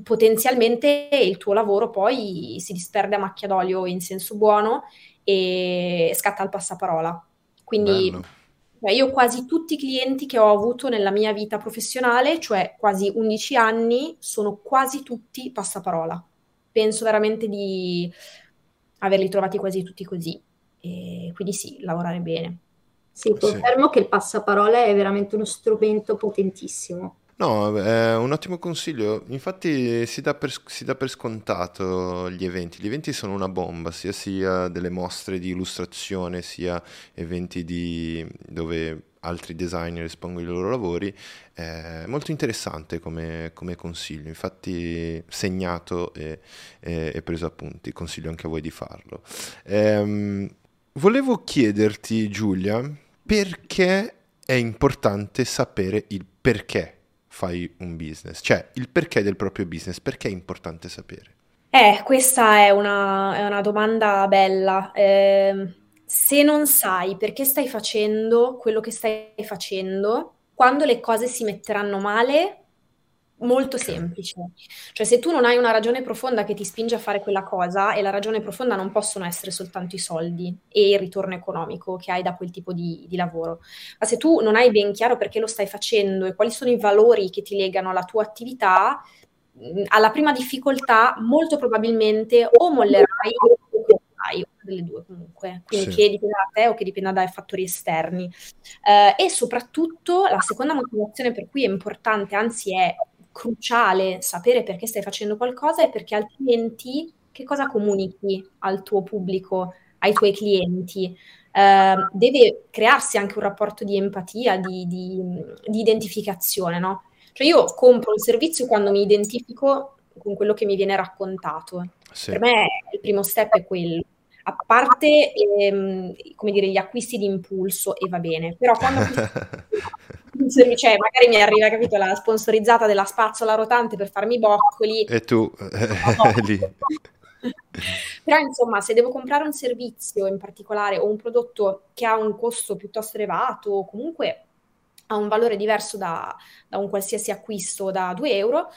potenzialmente il tuo lavoro poi si disperde a macchia d'olio in senso buono e scatta il passaparola. Quindi Bello. Cioè, io quasi tutti i clienti che ho avuto nella mia vita professionale, cioè quasi 11 anni, sono quasi tutti passaparola. Penso veramente di averli trovati quasi tutti così. E quindi sì, lavorare bene. Sì, confermo sì. che il passaparola è veramente uno strumento potentissimo. No, è un ottimo consiglio. Infatti si dà, per, si dà per scontato gli eventi. Gli eventi sono una bomba, sia sia delle mostre di illustrazione, sia eventi di, dove altri designer espongono i loro lavori. È molto interessante come, come consiglio. Infatti segnato e, e, e, preso appunti. Consiglio anche a voi di farlo. Ehm, volevo chiederti, Giulia, perché è importante sapere il perché fai un business? Cioè, il perché del proprio business, perché è importante sapere? Eh, questa è una, è una domanda bella. Eh, se non sai perché stai facendo quello che stai facendo, quando le cose si metteranno male, molto semplice. Cioè, se tu non hai una ragione profonda che ti spinge a fare quella cosa, e la ragione profonda non possono essere soltanto i soldi e il ritorno economico che hai da quel tipo di, di lavoro, ma se tu non hai ben chiaro perché lo stai facendo e quali sono i valori che ti legano alla tua attività, alla prima difficoltà molto probabilmente o mollerai o una delle due comunque, quindi sì. che dipenda da te o che dipenda dai fattori esterni. Uh, e soprattutto la seconda motivazione per cui è importante, anzi è cruciale sapere perché stai facendo qualcosa e perché altrimenti che cosa comunichi al tuo pubblico, ai tuoi clienti. Uh, deve crearsi anche un rapporto di empatia, di, di, di identificazione, no? Cioè io compro un servizio quando mi identifico con quello che mi viene raccontato. Sì. Per me il primo step è quello. A parte, ehm, come dire, gli acquisti di impulso, e va bene, però quando (laughs) cioè, magari mi arriva, capito, la sponsorizzata della spazzola rotante per farmi i boccoli. E tu, (laughs) lì. Però insomma, se devo comprare un servizio in particolare o un prodotto che ha un costo piuttosto elevato o comunque ha un valore diverso da, da un qualsiasi acquisto da 2 euro,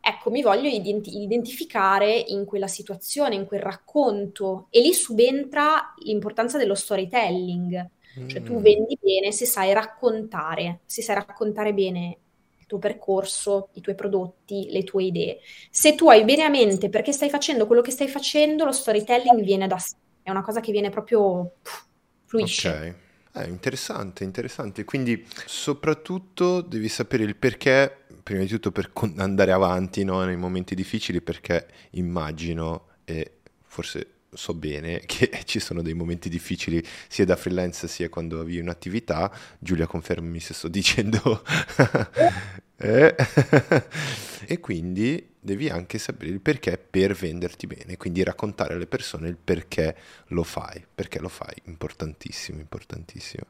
ecco, mi voglio identi- identificare in quella situazione, in quel racconto e lì subentra l'importanza dello storytelling. Cioè tu mm. vendi bene se sai raccontare, se sai raccontare bene il tuo percorso, i tuoi prodotti, le tue idee. Se tu hai bene a mente perché stai facendo quello che stai facendo, lo storytelling viene da sé, è una cosa che viene proprio pff, fluisce. Ok. Eh, interessante, interessante. Quindi soprattutto devi sapere il perché, prima di tutto per andare avanti no, nei momenti difficili, perché immagino e forse so bene (laughs) che ci sono dei momenti difficili sia da freelance sia quando avvii un'attività. Giulia, confermi se sto (laughs) dicendo. eh? (laughs) e quindi devi anche sapere il perché per venderti bene, quindi raccontare alle persone il perché lo fai, perché lo fai, importantissimo, importantissimo.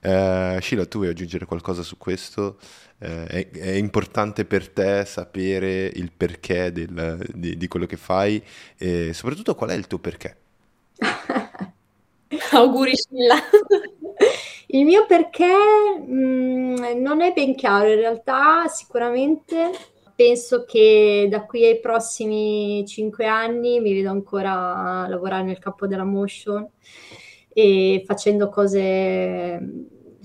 Eh, Sheila, tu vuoi aggiungere qualcosa su questo? Eh, è, è, importante per te sapere il perché del, di, di, quello che fai e soprattutto qual è il tuo perché? (laughs) Auguri Sheila. Il mio perché mh, mm, non è ben chiaro, in realtà sicuramente penso che da qui ai prossimi cinque anni mi vedo ancora lavorare nel campo della motion e facendo cose.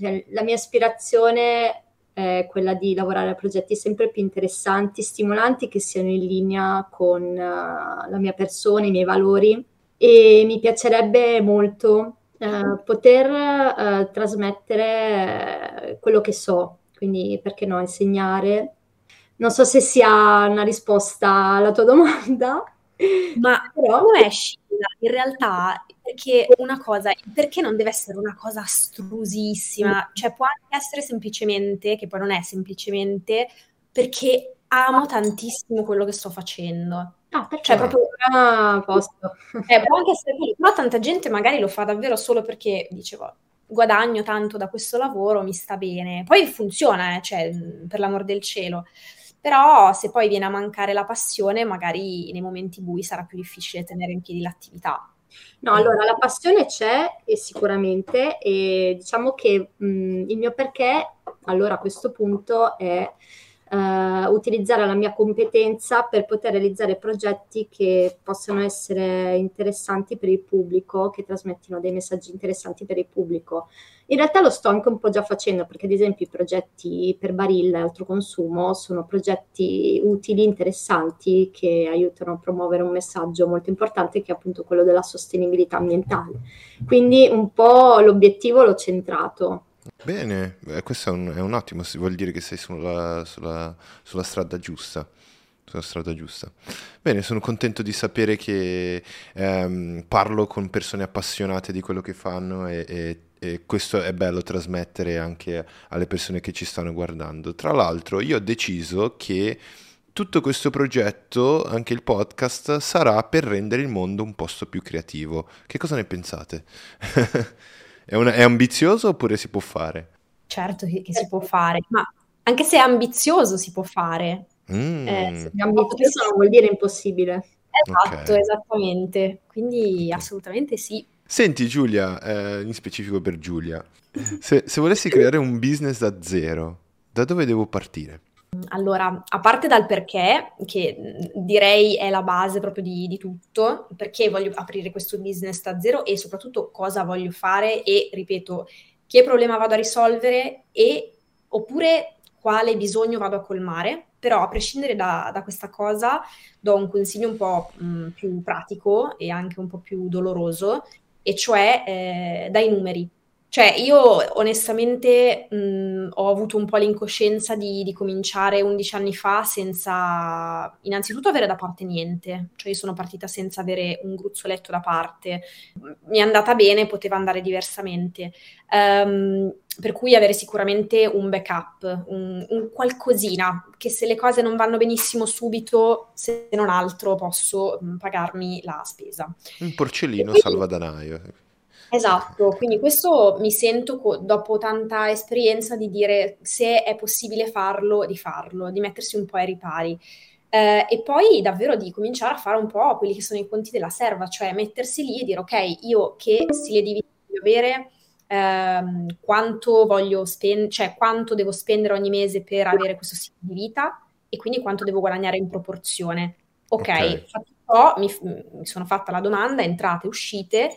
Cioè, la mia aspirazione è quella di lavorare a progetti sempre più interessanti, stimolanti, che siano in linea con uh, la mia persona, i miei valori e mi piacerebbe molto uh, poter uh, trasmettere quello che so, quindi perché no, insegnare non so se sia una risposta alla tua domanda. Ma però come esci in realtà perché una cosa, perché non deve essere una cosa astrusissima, cioè può anche essere semplicemente, che poi non è semplicemente, perché amo tantissimo quello che sto facendo. Ah, perché? Cioè, proprio ah, posto. Eh, può anche essere quello, però tanta gente magari lo fa davvero solo perché, dicevo, guadagno tanto da questo lavoro, mi sta bene. Poi funziona, eh, cioè, per l'amor del cielo. Però se poi viene a mancare la passione, magari nei momenti bui sarà più difficile tenere in piedi l'attività. No, allora la passione c'è e sicuramente e diciamo che mh, il mio perché allora a questo punto è Uh, utilizzare la mia competenza per poter realizzare progetti che possano essere interessanti per il pubblico, che trasmettino dei messaggi interessanti per il pubblico. In realtà lo sto anche un po' già facendo perché ad esempio i progetti per Barilla e altro consumo sono progetti utili, interessanti che aiutano a promuovere un messaggio molto importante che è appunto quello della sostenibilità ambientale. Quindi un po' l'obiettivo l'ho centrato Bene, eh, questo è un, è un, ottimo, vuol dire che sei sulla, sulla, sulla, strada giusta. Sulla strada giusta. Bene, sono contento di sapere che ehm, parlo con persone appassionate di quello che fanno e, e, e, questo è bello trasmettere anche alle persone che ci stanno guardando. Tra l'altro, io ho deciso che tutto questo progetto, anche il podcast, sarà per rendere il mondo un posto più creativo. Che cosa ne pensate? (laughs) È, una, è ambizioso oppure si può fare? Certo che, che, si può fare, ma anche se è ambizioso si può fare. Mm. Eh, ambizioso non vuol dire impossibile. Esatto, okay. esattamente. Quindi assolutamente sì. Senti Giulia, eh, in specifico per Giulia, se, se volessi creare un business da zero, da dove devo partire? Allora, a parte dal perché, che direi è la base proprio di, di, tutto, perché voglio aprire questo business da zero e soprattutto cosa voglio fare e, ripeto, che problema vado a risolvere e oppure quale bisogno vado a colmare, però a prescindere da, da questa cosa do un consiglio un po' mh, più pratico e anche un po' più doloroso, e cioè eh, dai numeri cioè, io onestamente mh, ho avuto un po' l'incoscienza di, di, cominciare 11 anni fa senza innanzitutto avere da parte niente, cioè io sono partita senza avere un gruzzoletto da parte, mi è andata bene, poteva andare diversamente, um, per cui avere sicuramente un backup, un, un, qualcosina, che se le cose non vanno benissimo subito, se non altro posso mh, pagarmi la spesa. Un porcellino quindi, salvadanaio. Esatto, quindi questo mi sento co- dopo tanta esperienza di dire se è possibile farlo, di farlo, di mettersi un po' ai ripari. Eh, e poi davvero di cominciare a fare un po' quelli che sono i conti della serva, cioè mettersi lì e dire ok, io che stile di vita voglio avere, ehm, quanto voglio spendere, cioè quanto devo spendere ogni mese per avere questo stile di vita e quindi quanto devo guadagnare in proporzione. Ok, okay. fatto ciò, mi, mi sono fatta la domanda, entrate, uscite,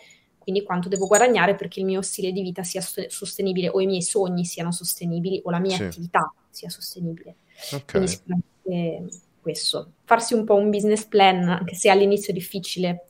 quindi quanto devo guadagnare perché il mio stile di vita sia sostenibile o i miei sogni siano sostenibili o la mia sì. attività sia sostenibile. Okay. Quindi questo. Farsi un po' un business plan, anche se all'inizio è difficile,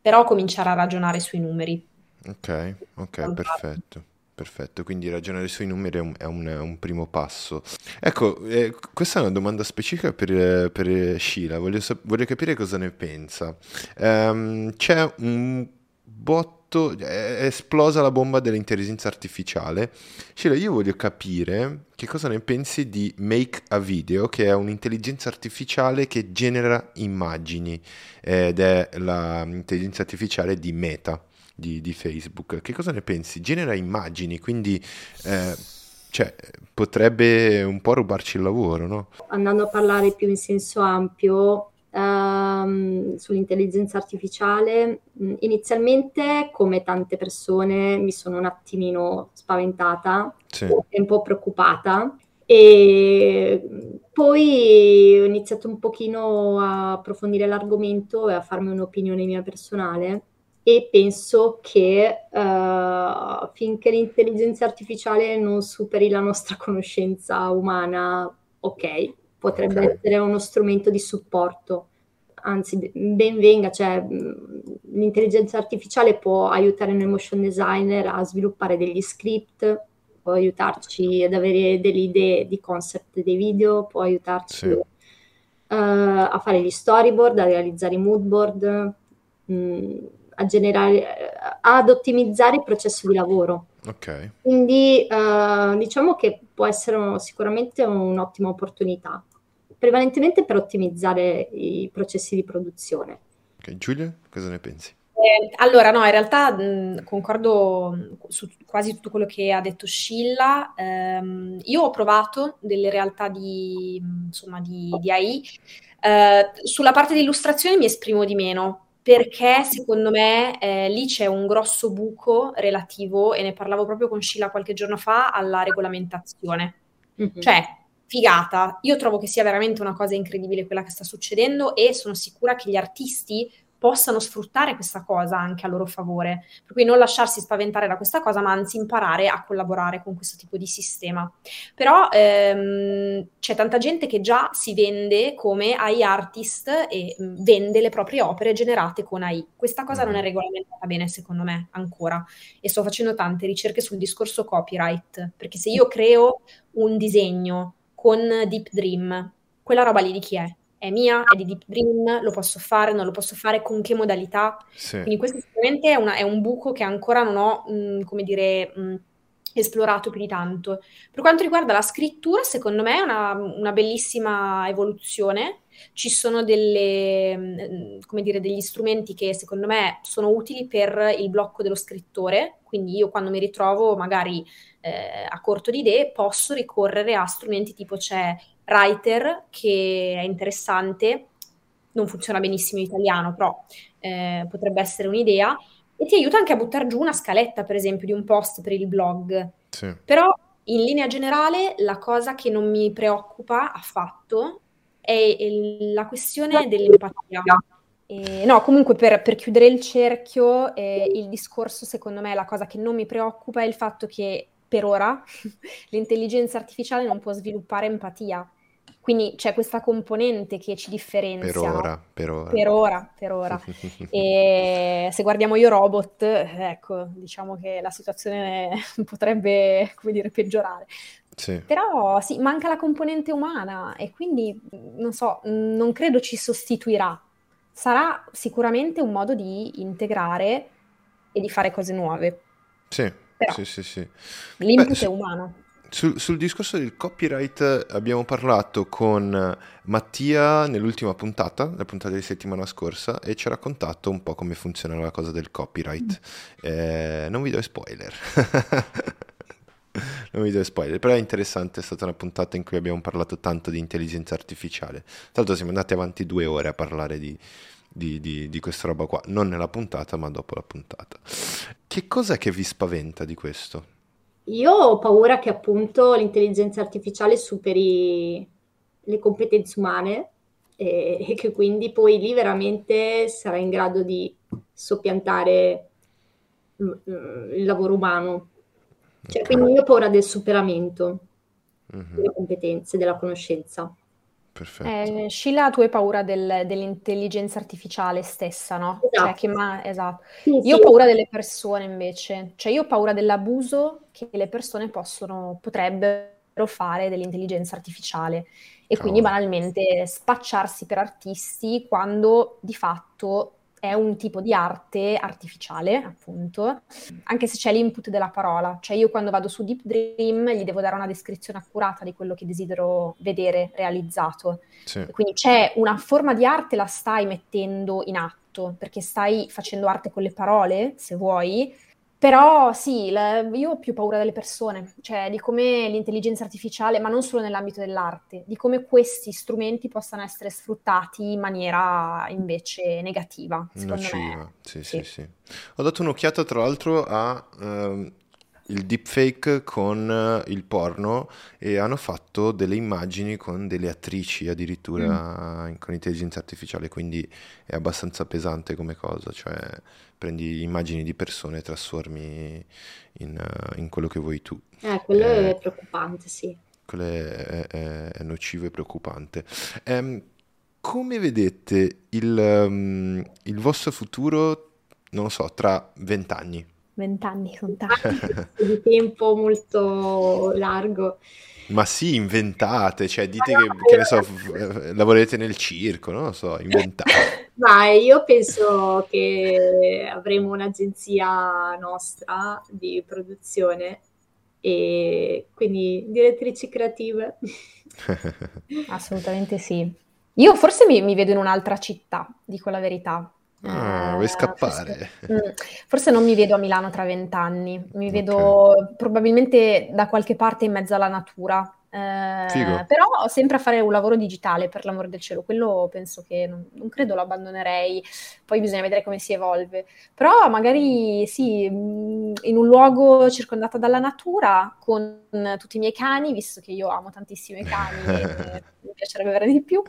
però cominciare a ragionare sui numeri. Ok, ok, perfetto. Perfetto, quindi ragionare sui numeri è un, è un, è un primo passo. Ecco, eh, questa è una domanda specifica per, per Sheila, voglio, voglio, capire cosa ne pensa. Um, c'è un botto tutto, è esplosa la bomba dell'intelligenza artificiale. Sheila, io voglio capire che cosa ne pensi di Make a Video, che è un'intelligenza artificiale che genera immagini ed è l'intelligenza artificiale di Meta, di, di Facebook. Che cosa ne pensi? Genera immagini, quindi... Eh, cioè, potrebbe un po' rubarci il lavoro, no? Andando a parlare più in senso ampio, Um, sull'intelligenza artificiale. Mm, inizialmente, come tante persone, mi sono un attimino spaventata sì. e un po' preoccupata. E poi ho iniziato un pochino a approfondire l'argomento e a farmi un'opinione mia personale e penso che uh, finché l'intelligenza artificiale non superi la nostra conoscenza umana, ok, potrebbe okay. essere uno strumento di supporto. Anzi, ben venga, cioè, l'intelligenza artificiale può aiutare noi motion designer a sviluppare degli script, può aiutarci ad avere delle idee di concept dei video, può aiutarci sì. uh, a fare gli storyboard, a realizzare i moodboard, mh, a generare, ad ottimizzare il processo di lavoro. Okay. Quindi uh, diciamo che può essere sicuramente un'ottima opportunità prevalentemente per ottimizzare i processi di produzione. Ok, Giulia, cosa ne pensi? Eh, allora, no, in realtà mh, concordo su quasi tutto quello che ha detto Scilla. Eh, io ho provato delle realtà di, insomma, di, di AI. Eh, sulla parte di illustrazione mi esprimo di meno, perché secondo me eh, lì c'è un grosso buco relativo, e ne parlavo proprio con Scilla qualche giorno fa, alla regolamentazione. Mm-hmm. Cioè, figata. Io trovo che sia veramente una cosa incredibile quella che sta succedendo e sono sicura che gli artisti possano sfruttare questa cosa anche a loro favore. Per cui non lasciarsi spaventare da questa cosa, ma anzi imparare a collaborare con questo tipo di sistema. Però ehm, c'è tanta gente che già si vende come AI artist e mh, mm, vende le proprie opere generate con AI. Questa cosa non è mm. regolamentata bene, secondo me, ancora. E sto facendo tante ricerche sul discorso copyright, perché se io creo un disegno con Deep Dream, quella roba lì di chi è? è mia, è di Deep Dream, lo posso fare, non lo posso fare, con che modalità. Sì. Quindi questo sicuramente è, una, è, un buco che ancora non ho, mh, mm, come dire, mh, mm, esplorato più di tanto. Per quanto riguarda la scrittura, secondo me è una, una bellissima evoluzione. Ci sono delle, mm, come dire, degli strumenti che secondo me sono utili per il blocco dello scrittore, quindi io quando mi ritrovo magari eh, a corto di idee posso ricorrere a strumenti tipo c'è Writer che è interessante, non funziona benissimo in italiano, però eh, potrebbe essere un'idea, e ti aiuta anche a buttare giù una scaletta, per esempio, di un post per il blog. Sì. Però in linea generale la cosa che non mi preoccupa affatto è la questione dell'empatia. Eh, no, comunque per, per, chiudere il cerchio, eh, il discorso secondo me, la cosa che non mi preoccupa è il fatto che per ora (laughs) l'intelligenza artificiale non può sviluppare empatia. Quindi c'è questa componente che ci differenzia. Per ora, no? per ora. Per ora, per ora. (laughs) e se guardiamo io robot, ecco, diciamo che la situazione (laughs) potrebbe, come dire, peggiorare. Sì. Però sì, manca la componente umana e quindi, non so, non credo ci sostituirà. Sarà sicuramente un modo di integrare e di fare cose nuove. Sì, Però sì, sì, sì. L'input Beh, è umano. Sul, sul, discorso del copyright abbiamo parlato con Mattia nell'ultima puntata, la puntata di settimana scorsa, e ci ha raccontato un po' come funziona la cosa del copyright. Mm. Eh, non vi do spoiler. (laughs) non vi do spoiler, però è interessante, è stata una puntata in cui abbiamo parlato tanto di intelligenza artificiale. Tra l'altro siamo andati avanti due ore a parlare di, di, di, di, questa roba qua, non nella puntata ma dopo la puntata. Che cosa che vi spaventa di questo? Io ho paura che appunto l'intelligenza artificiale superi le competenze umane e, e che quindi poi lì veramente sarà in grado di soppiantare il lavoro umano. Cioè, quindi io ho paura del superamento mm-hmm. delle competenze, della conoscenza. Perfetto. Eh, Sheila, tu hai paura del, dell'intelligenza artificiale stessa, no? Cioè, esatto. Cioè, ma... esatto. Sì, io sì. ho paura delle persone invece, cioè io ho paura dell'abuso che le persone possono, potrebbero fare dell'intelligenza artificiale e quindi oh. banalmente spacciarsi per artisti quando di fatto è un tipo di arte artificiale, appunto, anche se c'è l'input della parola. Cioè io quando vado su Deep Dream gli devo dare una descrizione accurata di quello che desidero vedere realizzato. Sì. Quindi c'è una forma di arte, la stai mettendo in atto, perché stai facendo arte con le parole, se vuoi, però sì, la, io ho più paura delle persone, cioè di come l'intelligenza artificiale, ma non solo nell'ambito dell'arte, di come questi strumenti possano essere sfruttati in maniera invece negativa. Nociva. Sì, sì, sì, sì. Ho dato un'occhiata tra l'altro a um, il deepfake con eh, il porno e hanno fatto delle immagini con delle attrici addirittura mm. con intelligenza artificiale, quindi è abbastanza pesante come cosa, cioè prendi immagini di persone e trasformi in, uh, in quello che vuoi tu. Eh, quello eh, è preoccupante, sì. Quello è, è, è nocivo e preoccupante. Um, come vedete il, um, il vostro futuro, non lo so, tra vent'anni? Vent'anni sono tanti. (laughs) di tempo molto largo. Ma sì, inventate, cioè dite che, che ne so, lavorerete nel circo, non lo so, inventate. (laughs) Ma io penso che avremo un'agenzia nostra di produzione e quindi direttrici creative. (laughs) Assolutamente sì. Io forse mi, mi vedo in un'altra città, dico la verità. Ah, vuoi scappare? Forse, mm, forse, non mi vedo a Milano tra vent'anni, mi vedo okay. probabilmente da qualche parte in mezzo alla natura, Eh, però sempre a fare un lavoro digitale per l'amore del cielo, quello penso che non, non, credo lo abbandonerei, poi bisogna vedere come si evolve, però magari sì, mm, in un luogo circondata dalla natura con tutti i miei cani, visto che io amo tantissimo i cani (laughs) e mi piacerebbe avere di più,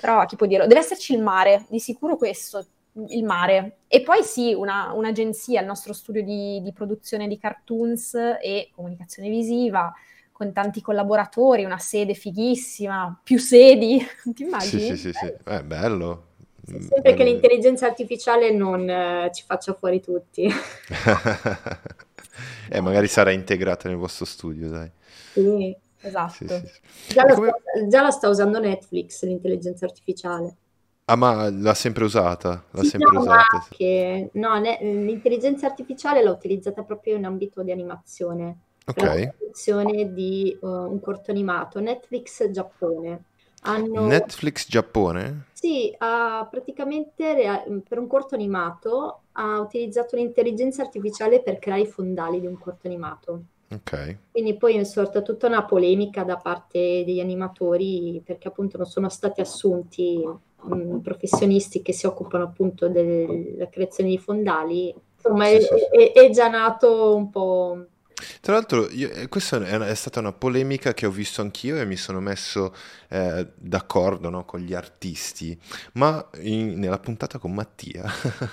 però chi può dirlo, deve esserci il mare, di sicuro questo, il mare. E poi sì, una, un'agenzia, il nostro studio di, di produzione di cartoons e comunicazione visiva, con tanti collaboratori, una sede fighissima, più sedi, (laughs) ti immagini? Sì, sì, sì, sì. È eh, bello. Sempre che l'intelligenza artificiale non eh, ci faccia fuori tutti. (laughs) eh, magari sarà integrata nel vostro studio, dai. Sì, esatto. Sì, sì, già, la come... sta, già, la sta, usando Netflix, l'intelligenza artificiale. Ah, ma l'ha sempre usata? L'ha sempre no, usata? Che, no, ne, l'intelligenza artificiale l'ho utilizzata proprio in ambito di animazione okay. la produzione di uh, un corto animato, Netflix Giappone. Hanno... Netflix Giappone? Sì, ha praticamente rea- per un corto animato ha utilizzato l'intelligenza artificiale per creare i fondali di un corto animato. Ok. Quindi poi è sorta tutta una polemica da parte degli animatori perché appunto non sono stati assunti mh, professionisti che si occupano appunto della creazione di fondali. Insomma, sì, è, sì. È, è già nato un po' Tra l'altro, io, eh, questa è, è, stata una polemica che ho visto anch'io e mi sono messo eh, d'accordo no, con gli artisti, ma in, nella puntata con Mattia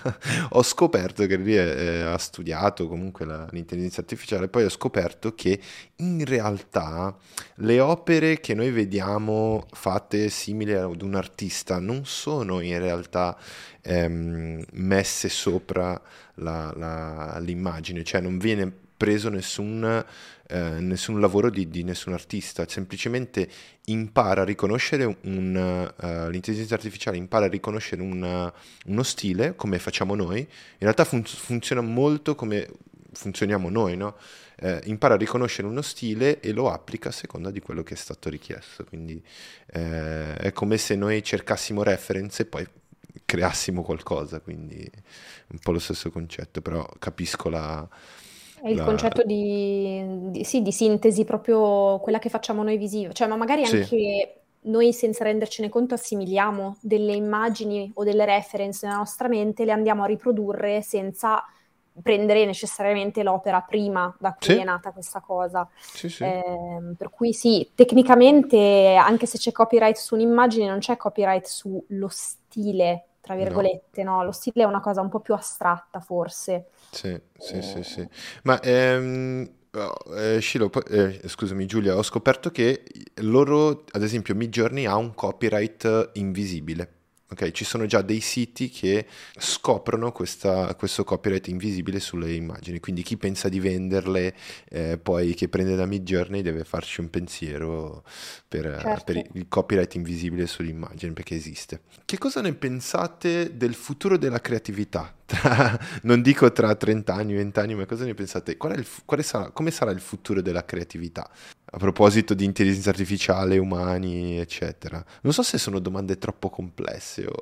(laughs) ho scoperto che lui è, ha studiato comunque la, l'intelligenza artificiale, poi ho scoperto che in realtà le opere che noi vediamo fatte simili ad un artista non sono in realtà ehm, messe sopra la, la, l'immagine, cioè non viene preso nessun, eh, nessun lavoro di, di, nessun artista, semplicemente impara a riconoscere un, uh, l'intelligenza artificiale impara a riconoscere un, uno stile come facciamo noi, in realtà fun- funziona molto come funzioniamo noi, no? eh, impara a riconoscere uno stile e lo applica a seconda di quello che è stato richiesto, quindi eh, è come se noi cercassimo reference e poi creassimo qualcosa, quindi un po' lo stesso concetto, però capisco la, è il la... concetto di, di, sì, di sintesi, proprio quella che facciamo noi visiva, cioè ma magari anche sì. noi senza rendercene conto assimiliamo delle immagini o delle reference nella nostra mente, le andiamo a riprodurre senza prendere necessariamente l'opera prima da cui sì. è nata questa cosa. Sì, sì. Eh, per cui sì, tecnicamente anche se c'è copyright su un'immagine non c'è copyright sullo stile tra virgolette, no. no. Lo stile è una cosa un po' più astratta, forse. Sì, sì, eh. sì, sì. Ma ehm, oh, eh, Shilo, eh, scusami Giulia, ho scoperto che loro, ad esempio, Midjourney ha un copyright invisibile. Ok, ci sono già dei siti che scoprono questa, questo copyright invisibile sulle immagini, quindi chi pensa di venderle eh, poi che prende da Midjourney deve farci un pensiero per, certo. per, il copyright invisibile sull'immagine perché esiste. Che cosa ne pensate del futuro della creatività? (laughs) Tra, non dico tra 30 anni, 20 anni, ma cosa ne pensate? Qual il, quale sarà, come sarà il futuro della creatività? A proposito di intelligenza artificiale, umani, eccetera. Non so se sono domande troppo complesse o...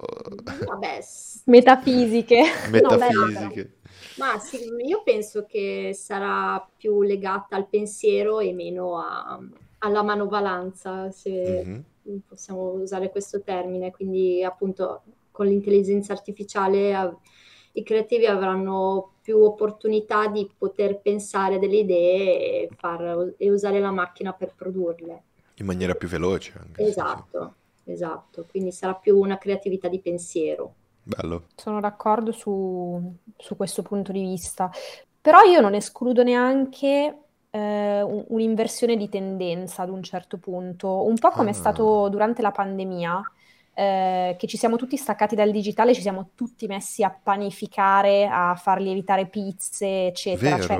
Vabbè, (laughs) metafisiche. (laughs) Metafisiche. No, ma sì, io penso che sarà più legata al pensiero e meno a, alla manovalanza, se mm-hmm. possiamo usare questo termine. Quindi appunto con l'intelligenza artificiale i creativi avranno più opportunità di poter pensare delle idee e, far, e usare la macchina per produrle. In maniera più veloce. Anche, esatto, sì. esatto. Quindi sarà più una creatività di pensiero. Bello. Sono d'accordo su, su questo punto di vista. Però io non escludo neanche eh, un'inversione di tendenza ad un certo punto, un po' come ah. è stato durante la pandemia eh, che ci siamo tutti staccati dal digitale, ci siamo tutti messi a panificare, a far lievitare pizze, eccetera. Cioè,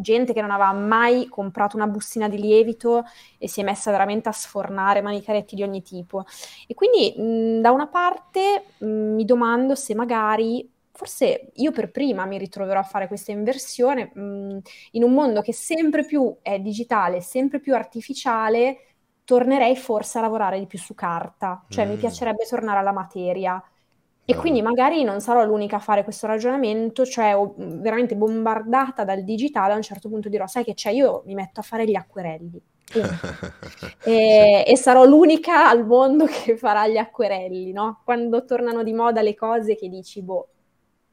gente che non aveva mai comprato una bustina di lievito e si è messa veramente a sfornare manicaretti di ogni tipo. E quindi mh, da una parte mh, mi domando se magari forse io per prima mi ritroverò a fare questa inversione mh, in un mondo che sempre più è digitale, sempre più artificiale, tornerei forse a lavorare di più su carta, cioè mm. mi piacerebbe tornare alla materia. E no. quindi magari non sarò l'unica a fare questo ragionamento, cioè veramente bombardata dal digitale, a un certo punto dirò, sai che c'è, io mi metto a fare gli acquerelli. (laughs) e, e, sarò l'unica al mondo (laughs) che farà gli acquerelli, no? Quando tornano di moda le cose che dici, boh,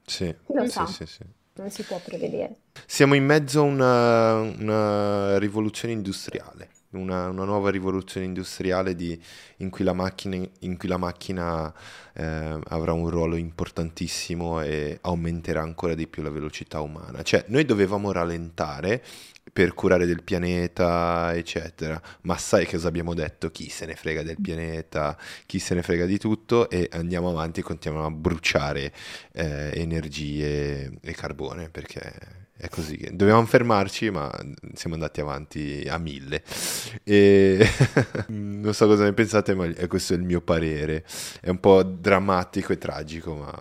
sì, lo sì, sì, sì. non si può prevedere. Siamo in mezzo a una, una rivoluzione industriale, una, una, nuova rivoluzione industriale di, in cui la macchina, in cui la macchina eh, avrà un ruolo importantissimo e aumenterà ancora di più la velocità umana. Cioè, noi dovevamo rallentare per curare del pianeta, eccetera. Ma sai cosa abbiamo detto? Chi se ne frega del pianeta, chi se ne frega di tutto e andiamo avanti e continuiamo a bruciare eh, energie e carbone perché è così. Dovevamo fermarci, ma siamo andati avanti a mille. E (laughs) non so cosa ne pensate, ma questo è il mio parere. È un po' drammatico e tragico, ma...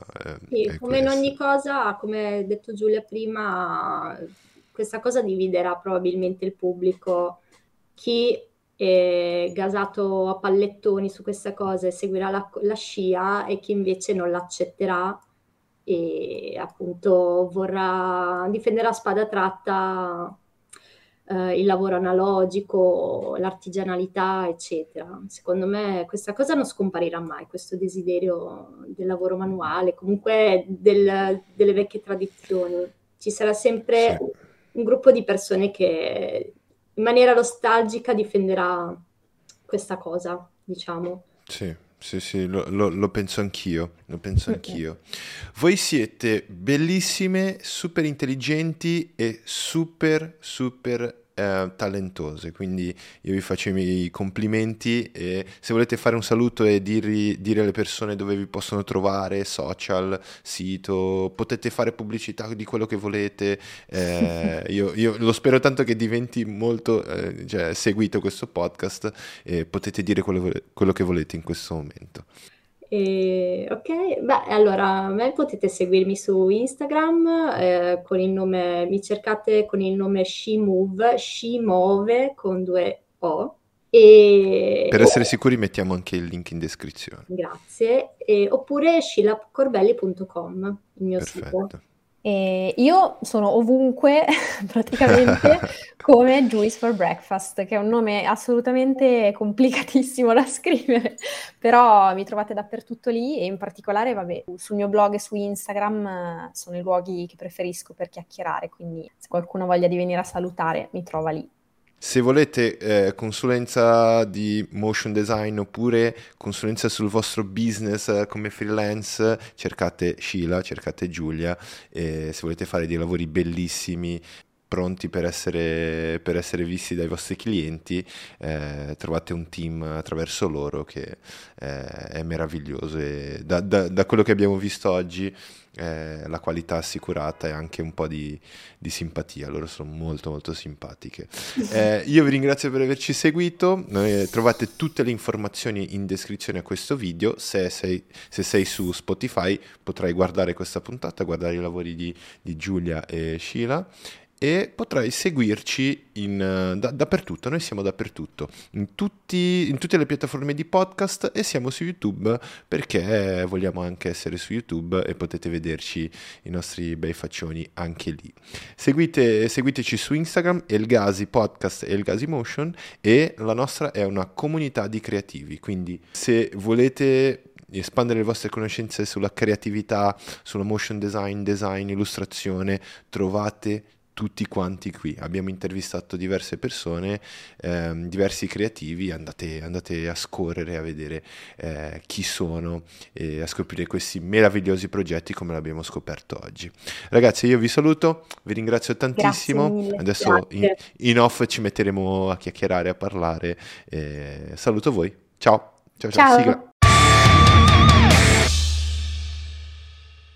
Sì, come in ogni cosa, come ha detto Giulia prima, questa cosa dividerà probabilmente il pubblico. Chi è gasato a pallettoni su questa cosa e seguirà la, la scia e chi invece non l'accetterà e appunto vorrà difendere a spada tratta eh, il lavoro analogico, l'artigianalità, eccetera. Secondo me questa cosa non scomparirà mai, questo desiderio del lavoro manuale, comunque del, delle vecchie tradizioni. Ci sarà sempre sì un gruppo di persone che in maniera nostalgica difenderà questa cosa, diciamo. Sì, sì, sì, lo, lo, lo penso anch'io, lo penso anch'io. Voi siete bellissime, super intelligenti e super, super eh, talentose, quindi io vi faccio i miei complimenti e se volete fare un saluto e dirvi, dire alle persone dove vi possono trovare, social, sito, potete fare pubblicità di quello che volete, eh, (laughs) io, io, lo spero tanto che diventi molto eh, cioè, seguito questo podcast e potete dire quello, quello che volete in questo momento. E, ok, beh, allora a me potete seguirmi su Instagram eh, con il nome, mi cercate con il nome SheMove, SheMove con due O. E, per essere sicuri mettiamo anche il link in descrizione. Grazie. E, oppure shilapcorbelli.com, il mio Perfetto. sito. E io sono ovunque (laughs) praticamente (laughs) come Juice for Breakfast, che è un nome assolutamente complicatissimo da scrivere, però mi trovate dappertutto lì e in particolare, vabbè, sul mio blog e su Instagram eh, sono i luoghi che preferisco per chiacchierare, quindi se qualcuno voglia di venire a salutare mi trova lì. Se volete eh, consulenza di motion design oppure consulenza sul vostro business eh, come freelance, cercate Sheila, cercate Giulia. Eh, se volete fare dei lavori bellissimi, pronti per essere, per essere visti dai vostri clienti, eh, trovate un team attraverso loro che eh, è meraviglioso. E da, da, da quello che abbiamo visto oggi eh, la qualità assicurata e anche un po' di, di, simpatia, loro sono molto molto simpatiche. (laughs) Eh, io vi ringrazio per averci seguito, eh, trovate tutte le informazioni in descrizione a questo video, se sei, se sei, su Spotify potrai guardare questa puntata, guardare i lavori di, di Giulia e Sheila e potrai seguirci in, uh, da, dappertutto, noi siamo dappertutto, in, tutti, in, tutte le piattaforme di podcast e siamo su YouTube perché vogliamo anche essere su YouTube e potete vederci i nostri bei faccioni anche lì. Seguite, seguiteci su Instagram, Elgasi Podcast e Elgasi Motion e la nostra è una comunità di creativi, quindi se volete espandere le vostre conoscenze sulla creatività, sulla motion design, design, illustrazione, trovate tutti quanti qui. Abbiamo intervistato diverse persone, ehm, diversi creativi, andate, andate, a scorrere a vedere eh, chi sono e a scoprire questi meravigliosi progetti come l'abbiamo scoperto oggi. Ragazzi, io vi saluto, vi ringrazio tantissimo. Adesso in, in, off ci metteremo a chiacchierare, a parlare. Eh, saluto voi. Ciao. Ciao ciao. ciao.